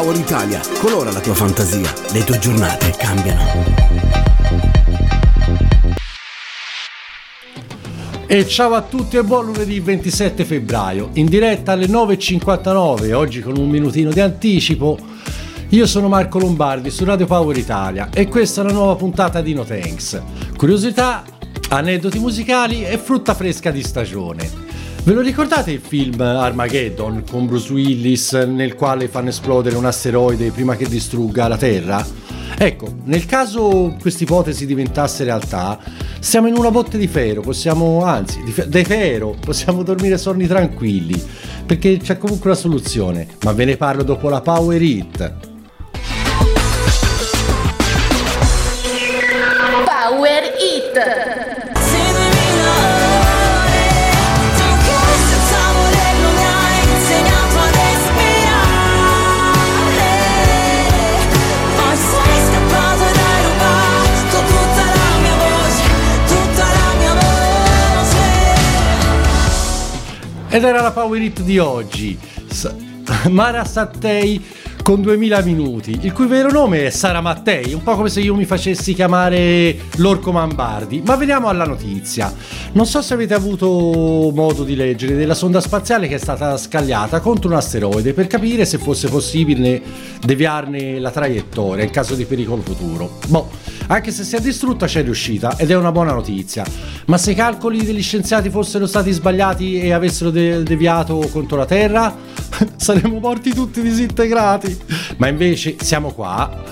Power Italia, colora la tua fantasia, le tue giornate cambiano. E ciao a tutti e buon lunedì 27 febbraio, in diretta alle 9.59, oggi con un minutino di anticipo. Io sono Marco Lombardi su Radio Power Italia e questa è la nuova puntata di No Thanks. Curiosità, aneddoti musicali e frutta fresca di stagione. Ve lo ricordate il film Armageddon con Bruce Willis nel quale fanno esplodere un asteroide prima che distrugga la Terra? Ecco, nel caso questa ipotesi diventasse realtà, siamo in una botte di ferro, possiamo, anzi, di, fe- ferro, possiamo dormire sonni tranquilli, perché c'è comunque una soluzione, ma ve ne parlo dopo la Power Hit. Power Hit! Ed era la Power Hit di oggi. Mara Sattei con 2000 minuti, il cui vero nome è Sara Mattei, un po' come se io mi facessi chiamare Lorco Mambardi. Ma veniamo alla notizia. Non so se avete avuto modo di leggere della sonda spaziale che è stata scagliata contro un asteroide per capire se fosse possibile deviarne la traiettoria in caso di pericolo futuro. Boh, anche se si è distrutta c'è riuscita ed è una buona notizia. Ma se i calcoli degli scienziati fossero stati sbagliati e avessero de- deviato contro la Terra, saremmo morti tutti disintegrati. Ma invece siamo qua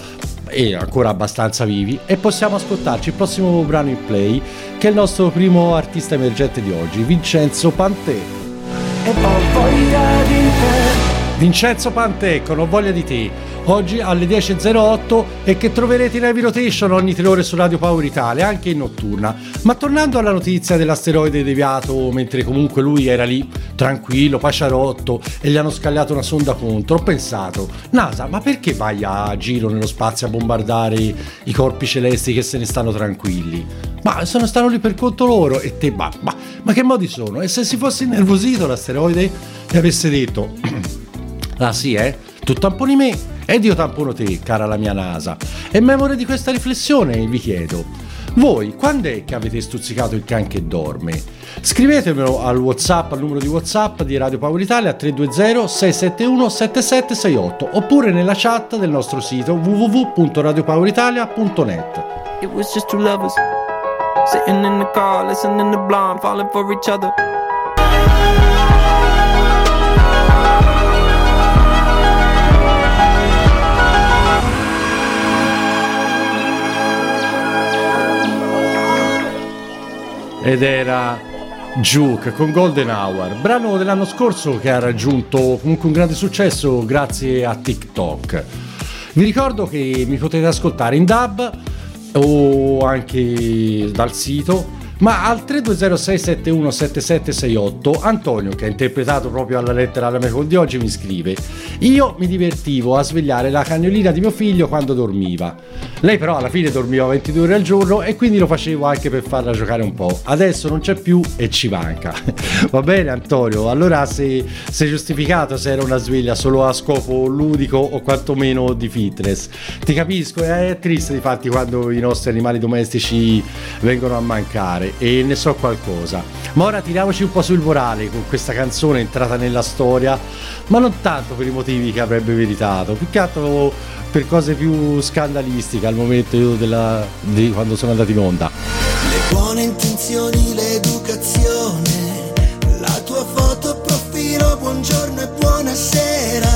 e ancora abbastanza vivi e possiamo ascoltarci il prossimo brano in play che è il nostro primo artista emergente di oggi, Vincenzo Pantè. E ho voglia di te. Vincenzo Pantè, con Ho voglia di te oggi alle 10.08 e che troverete in heavy rotation ogni tre ore su Radio Power Italia, anche in notturna. Ma tornando alla notizia dell'asteroide deviato mentre comunque lui era lì tranquillo, paciarotto e gli hanno scagliato una sonda contro, ho pensato, NASA, ma perché vai a giro nello spazio a bombardare i corpi celesti che se ne stanno tranquilli? Ma sono stanno lì per conto loro e te, ma, ma, ma che modi sono? E se si fosse innervosito l'asteroide e avesse detto, ah sì eh, tu tamponi me ed io tampono te, cara la mia NASA. E memoria di questa riflessione vi chiedo, voi quando è che avete stuzzicato il can che dorme? Scrivetemelo al WhatsApp, al numero di WhatsApp di Radio Power Italia 320 671 7768 oppure nella chat del nostro sito www.radiopoweritalia.net. It was just two lovers sitting in the car, listening to blonde, falling for each other. Ed era Juke con Golden Hour, brano dell'anno scorso che ha raggiunto comunque un grande successo grazie a TikTok. Vi ricordo che mi potete ascoltare in dub o anche dal sito ma al 32067177768 Antonio, che ha interpretato proprio alla lettera mail di oggi, mi scrive: Io mi divertivo a svegliare la cagnolina di mio figlio quando dormiva. Lei, però, alla fine dormiva 22 ore al giorno e quindi lo facevo anche per farla giocare un po'. Adesso non c'è più e ci manca. Va bene, Antonio? Allora, se sei giustificato se era una sveglia solo a scopo ludico o quantomeno di fitness, ti capisco. È triste, difatti, quando i nostri animali domestici vengono a mancare fare e ne so qualcosa. Ma ora tiriamoci un po' sul morale con questa canzone entrata nella storia, ma non tanto per i motivi che avrebbe meritato, più che altro per cose più scandalistiche al momento della, di quando sono andati in onda. Le buone intenzioni, l'educazione, la tua foto profilo, buongiorno e buonasera,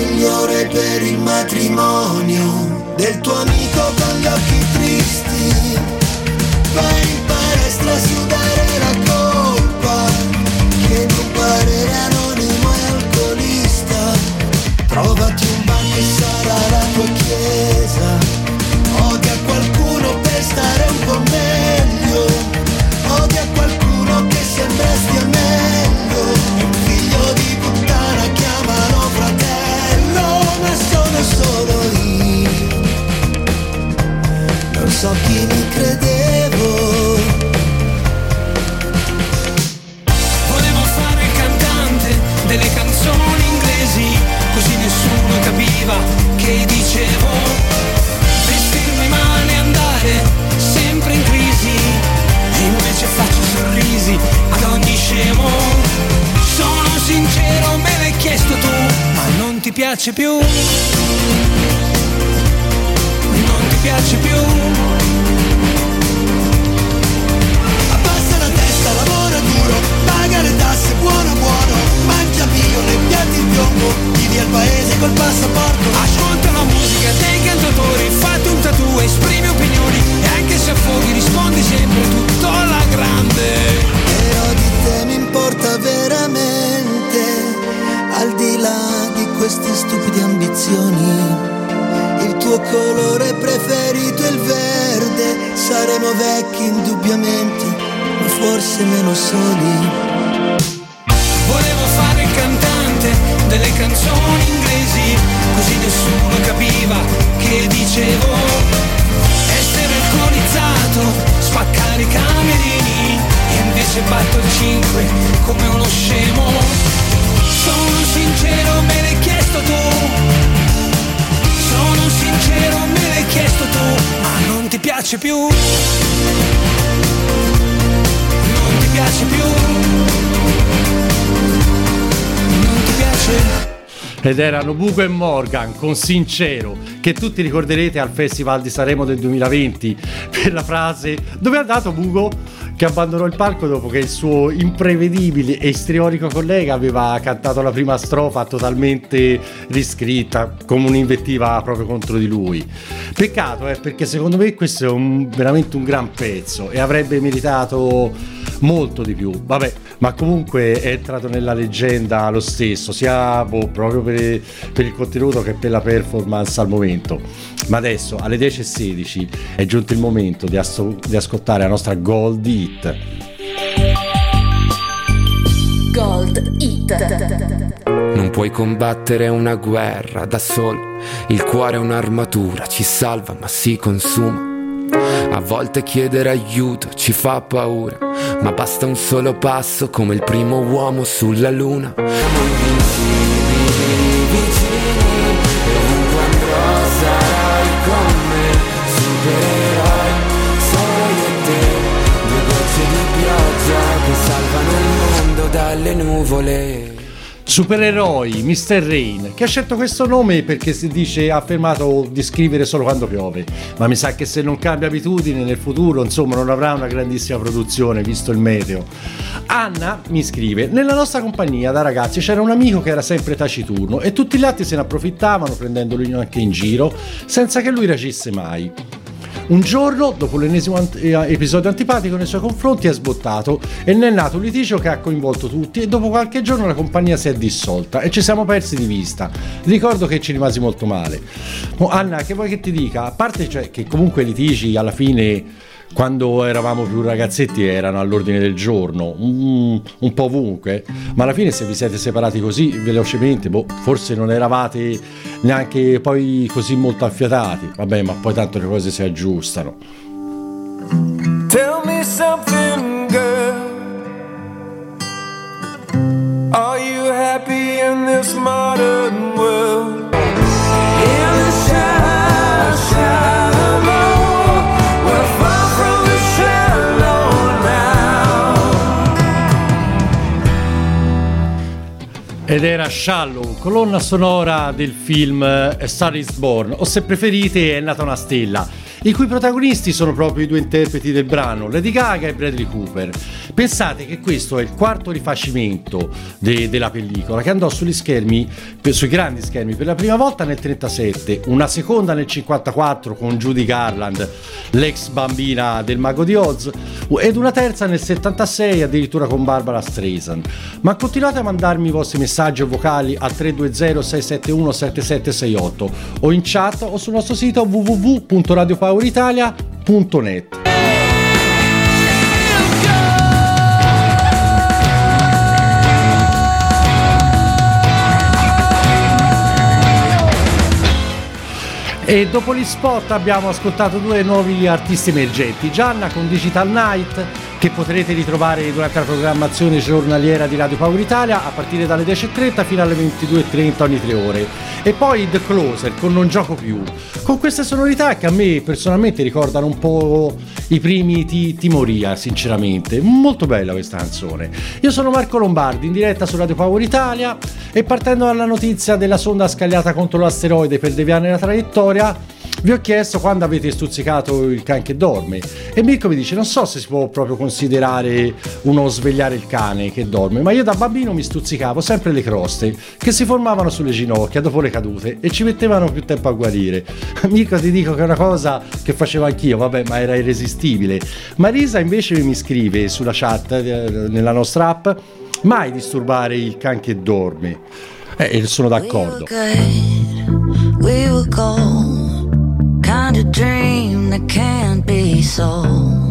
Migliore per il matrimonio del tuo amico con gli occhi tristi. Vai in palestra a sudare ti piace più. Non ti piace più. Abbassa la testa, lavora duro, paga le tasse, buono buono, mangia bio nei piatti in piombo, vivi al paese col passaporto. Ascolta la musica dei cantautori, fatti un tatu, esprimi opinioni e anche se affoghi rispondi sempre tutto alla grande. Però di te mi importa veramente, al di là di queste stupide ambizioni. Il tuo colore preferito è il verde, saremo vecchi indubbiamente, ma forse meno soli. Ed erano Bugo e Morgan con Sincero, che tutti ricorderete al Festival di Sanremo del 2020 per la frase Dove è andato Bugo? Che abbandonò il palco dopo che il suo imprevedibile e istrionico collega aveva cantato la prima strofa totalmente riscritta, come un'invettiva proprio contro di lui. Peccato, eh, perché secondo me questo è un- veramente un gran pezzo e avrebbe meritato molto di più. Vabbè, ma comunque è entrato nella leggenda lo stesso, sia boh, proprio per, per il contenuto che per la performance al momento. Ma adesso alle 10.16 è giunto il momento di, asso- di ascoltare la nostra Gold Hit. Gold Hit. Non puoi combattere una guerra da solo. Il cuore è un'armatura, ci salva ma si consuma. A volte chiedere aiuto ci fa paura, ma basta un solo passo come il primo uomo sulla luna. Supereroi, Mr. Rain, che ha scelto questo nome perché si dice ha affermato di scrivere solo quando piove, ma mi sa che se non cambia abitudine nel futuro, insomma, non avrà una grandissima produzione visto il meteo. Anna mi scrive: Nella nostra compagnia da ragazzi c'era un amico che era sempre taciturno e tutti gli altri se ne approfittavano prendendolo anche in giro senza che lui reagisse mai. Un giorno, dopo l'ennesimo ant- eh, episodio antipatico nei suoi confronti, è sbottato e ne è nato un litigio che ha coinvolto tutti e dopo qualche giorno la compagnia si è dissolta e ci siamo persi di vista. Ricordo che ci rimasi molto male. Oh, Anna, che vuoi che ti dica? A parte cioè, che comunque i litigi alla fine quando eravamo più ragazzetti erano all'ordine del giorno, un, un po' ovunque, ma alla fine se vi siete separati così velocemente, boh, forse non eravate neanche poi così molto affiatati, vabbè, ma poi tanto le cose si aggiustano. Tell me something, girl. Are you happy in this modern world? Ed era Shallow, colonna sonora del film A Star is Born, o se preferite È nata una stella. I cui protagonisti sono proprio i due interpreti del brano, Lady Gaga e Bradley Cooper. Pensate che questo è il quarto rifacimento de- della pellicola che andò sugli schermi, sui grandi schermi per la prima volta nel 37, una seconda nel 54 con Judy Garland, l'ex bambina del mago di Oz, ed una terza nel 76 addirittura con Barbara Streisand. Ma continuate a mandarmi i vostri messaggi o vocali al 320 671 7768 o in chat o sul nostro sito www.radiopoweritalia.net. E dopo gli spot abbiamo ascoltato due nuovi artisti emergenti, Gianna con Digital Night che potrete ritrovare durante la programmazione giornaliera di Radio Power Italia a partire dalle 10.30 fino alle 22.30 ogni tre ore. E poi The Closer con Non Gioco Più. Con queste sonorità che a me personalmente ricordano un po' i primi ti- Timoria sinceramente. Molto bella questa canzone. Io sono Marco Lombardi in diretta su Radio Power Italia. E partendo dalla notizia della sonda scagliata contro l'asteroide per deviare la traiettoria vi ho chiesto quando avete stuzzicato il can che dorme. E Mirko mi dice non so se si può proprio considerare uno svegliare il cane che dorme ma io da bambino mi stuzzicavo sempre le croste che si formavano sulle ginocchia dopo le cadute e ci mettevano più tempo a guarire. Mirko ti dico che è una cosa che facevo anch'io vabbè ma era irresistibile. Marisa invece mi scrive sulla chat eh, nella nostra app mai disturbare il can che dorme. E sono d'accordo. We that can't be sold.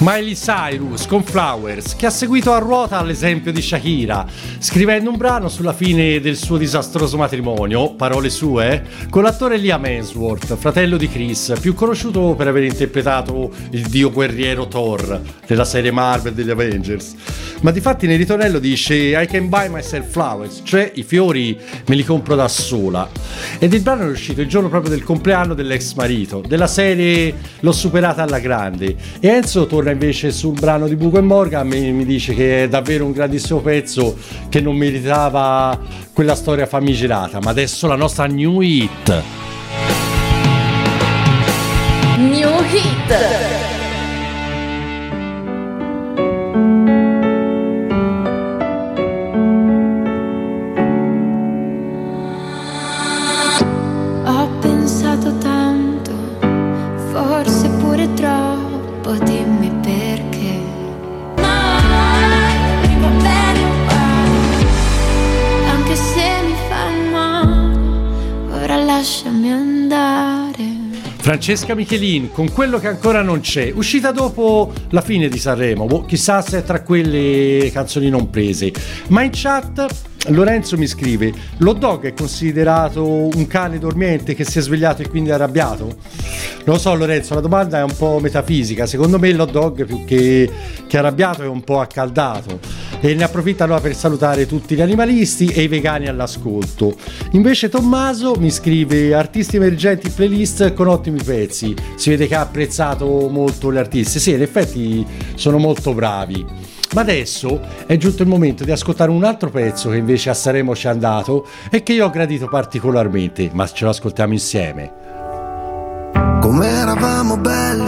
Miley Cyrus con Flowers, che ha seguito a ruota l'esempio di Shakira, scrivendo un brano sulla fine del suo disastroso matrimonio, parole sue, con l'attore Liam Hemsworth, fratello di Chris, più conosciuto per aver interpretato il dio guerriero Thor nella serie Marvel degli Avengers. Ma di fatti nel ritornello dice I can buy myself flowers, cioè i fiori me li compro da sola. Ed il brano è uscito il giorno proprio del compleanno dell'ex marito, della serie L'ho superata alla grande. E Enzo torna invece sul brano di Buco e Morgan, mi, mi dice che è davvero un grandissimo pezzo che non meritava quella storia famigerata. Ma adesso la nostra new hit. New Hit. Francesca Michelin con quello che ancora non c'è, uscita dopo la fine di Sanremo, boh, chissà se è tra quelle canzoni non prese. Ma in chat Lorenzo mi scrive: Lo dog è considerato un cane dormiente che si è svegliato e quindi è arrabbiato? Non lo so, Lorenzo, la domanda è un po' metafisica. Secondo me, l'hot dog più che, che arrabbiato è un po' accaldato. E ne approfitto allora per salutare tutti gli animalisti e i vegani all'ascolto. Invece, Tommaso mi scrive: Artisti emergenti playlist con ottimi pezzi. Si vede che ha apprezzato molto gli artisti. Sì, in effetti sono molto bravi. Ma adesso è giunto il momento di ascoltare un altro pezzo che invece a Sanremo ci è andato e che io ho gradito particolarmente, ma ce lo ascoltiamo insieme. Come eravamo belli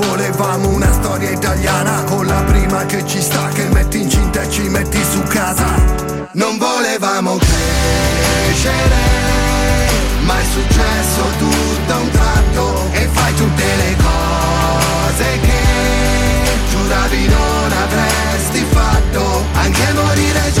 storia italiana Con la prima che ci sta Che metti incinta e ci metti su casa. Non volevamo crescere Ma è successo tutto a un tratto E fai tutte le cose che Giuravi non avresti fatto Anche morire giovani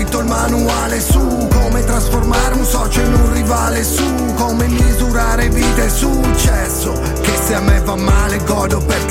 manuale su Come trasformare un socio in un rivale su Come misurare vita e successo Che se a me va male godo perché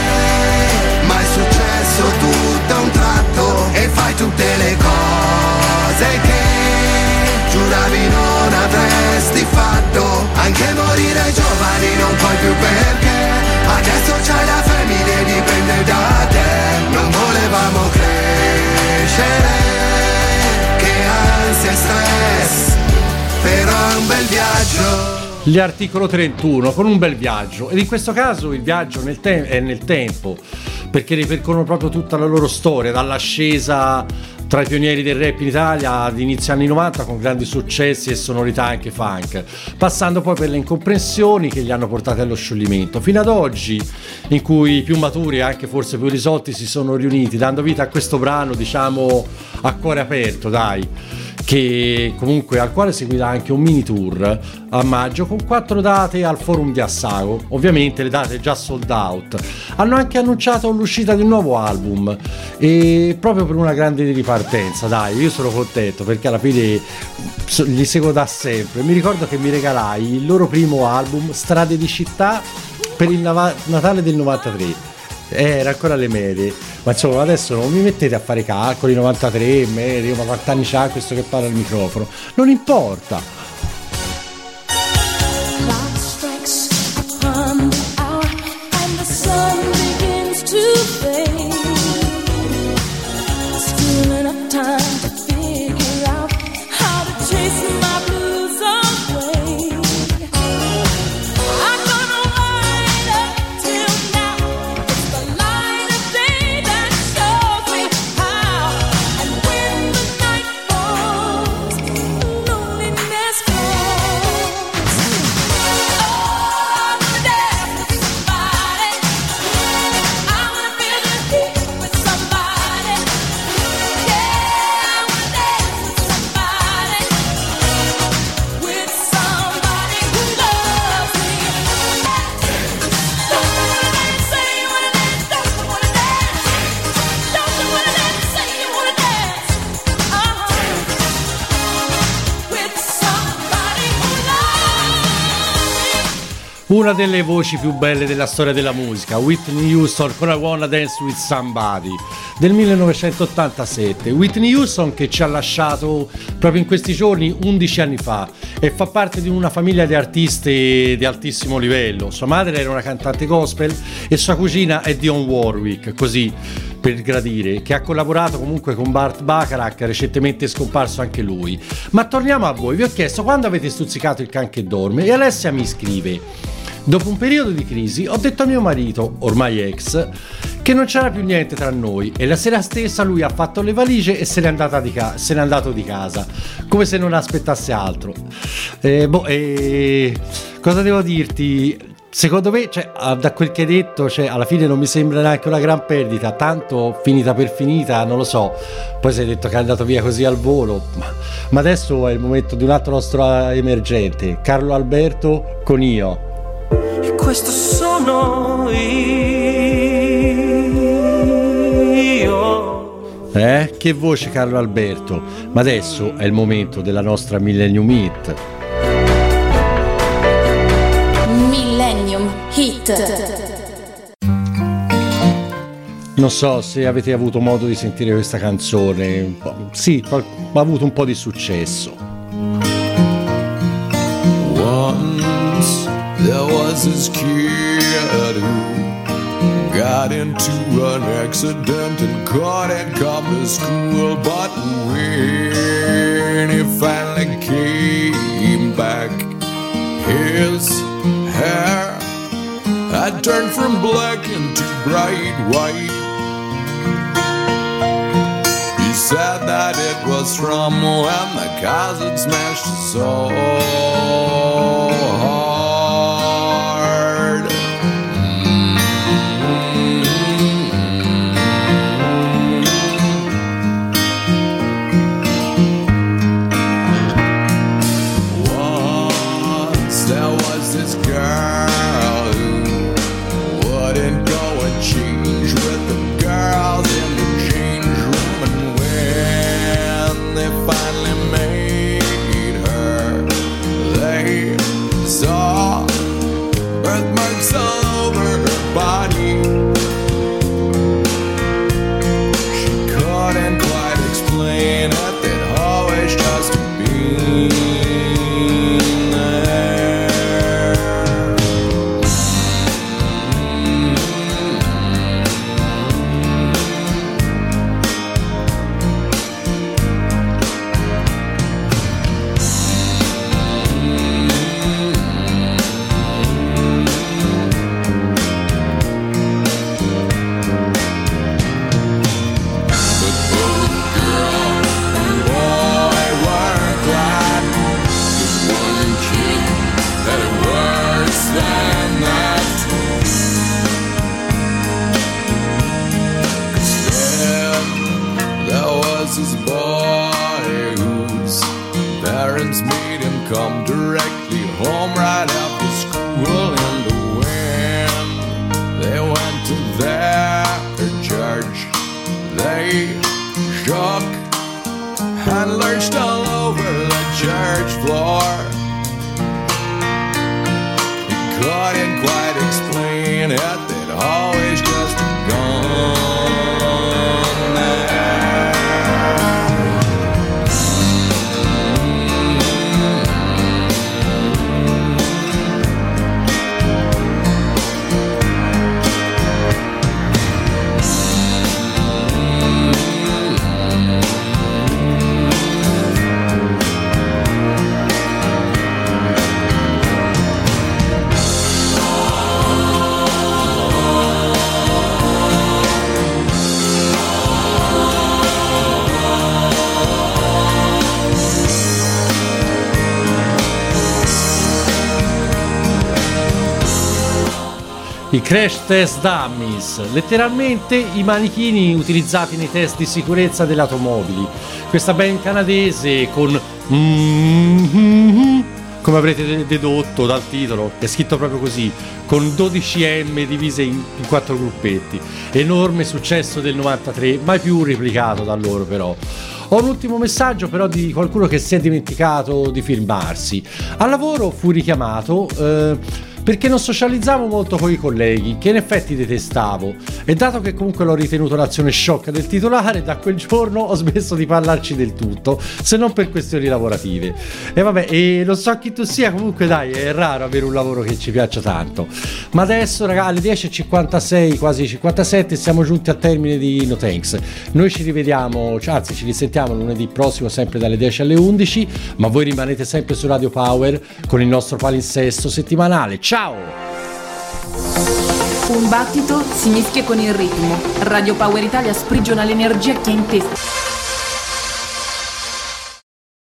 tutte le cose che giuravi non avresti fatto. Anche morire giovani non puoi più perché adesso c'hai la famiglia dipende da te. Non volevamo crescere che ansia e stress però è un bel viaggio. Gli articolo 31 con un bel viaggio. Ed in questo caso il viaggio nel te- è nel tempo perché ripercorrono proprio tutta la loro storia dall'ascesa tra i pionieri del rap in Italia ad inizio anni 90 con grandi successi e sonorità anche funk, passando poi per le incomprensioni che li hanno portati allo scioglimento, fino ad oggi in cui i più maturi e anche forse più risolti si sono riuniti, dando vita a questo brano diciamo a cuore aperto, dai che comunque al quale seguirà anche un mini tour a maggio con quattro date al forum di Assago. Ovviamente le date già sold out. Hanno anche annunciato l'uscita di un nuovo album e proprio per una grande ripartenza dai io sono contento perché alla fine li seguo da sempre mi ricordo che mi regalai il loro primo album Strade di città per il Nava- Natale del 93 eh, era ancora alle medie. Ma insomma, adesso non mi mettete a fare calcoli 93, medie, ma quanti anni c'ha questo che parla al microfono? Non importa. Una delle voci più belle della storia della musica, Whitney Houston con I Wanna Dance with Somebody del 1987. Whitney Houston che ci ha lasciato proprio in questi giorni 11 anni fa e fa parte di una famiglia di artisti di altissimo livello. Sua madre era una cantante gospel e sua cugina è Dionne Warwick, così per gradire, che ha collaborato comunque con Bart Bacharach, recentemente scomparso anche lui. Ma torniamo a voi, vi ho chiesto quando avete stuzzicato il can che dorme e Alessia mi scrive Dopo un periodo di crisi ho detto a mio marito, ormai ex, che non c'era più niente tra noi e la sera stessa lui ha fatto le valigie e se n'è, ca- se n'è andato di casa, come se non aspettasse altro. Eh, boh, eh, cosa devo dirti? secondo me, cioè, ah, da quel che hai detto, cioè, alla fine non mi sembra neanche una gran perdita. Tanto finita per finita, non lo so. Poi sei detto che è andato via così al volo. Ma, ma adesso è il momento di un altro nostro ah, emergente, Carlo Alberto con io. E questo sono io. Eh? Che voce Carlo Alberto. Ma adesso è il momento della nostra Millennium Hit. Millennium Hit. Non so se avete avuto modo di sentire questa canzone. Sì, ha avuto un po' di successo. There was this kid who got into an accident and couldn't come to school. But when he finally came back, his hair had turned from black into bright white. He said that it was from when the had smashed so hard. This boy whose parents made him come I crash test dummies, letteralmente i manichini utilizzati nei test di sicurezza delle automobili. Questa band canadese con come avrete dedotto dal titolo, è scritto proprio così, con 12 M divise in, in quattro gruppetti. Enorme successo del 93, mai più replicato da loro però. Ho un ultimo messaggio però di qualcuno che si è dimenticato di filmarsi. Al lavoro fu richiamato eh, perché non socializzavo molto con i colleghi, che in effetti detestavo. E dato che comunque l'ho ritenuto l'azione sciocca del titolare, da quel giorno ho smesso di parlarci del tutto, se non per questioni lavorative. E vabbè, e non so chi tu sia, comunque dai, è raro avere un lavoro che ci piaccia tanto. Ma adesso, raga, alle 10.56, quasi 57, siamo giunti al termine di No Thanks. Noi ci rivediamo, anzi ci risentiamo lunedì prossimo, sempre dalle 10 alle 11, ma voi rimanete sempre su Radio Power con il nostro palinsesto settimanale. Ciao! Un battito si mischia con il ritmo. Radio Power Italia sprigiona l'energia che è in testa.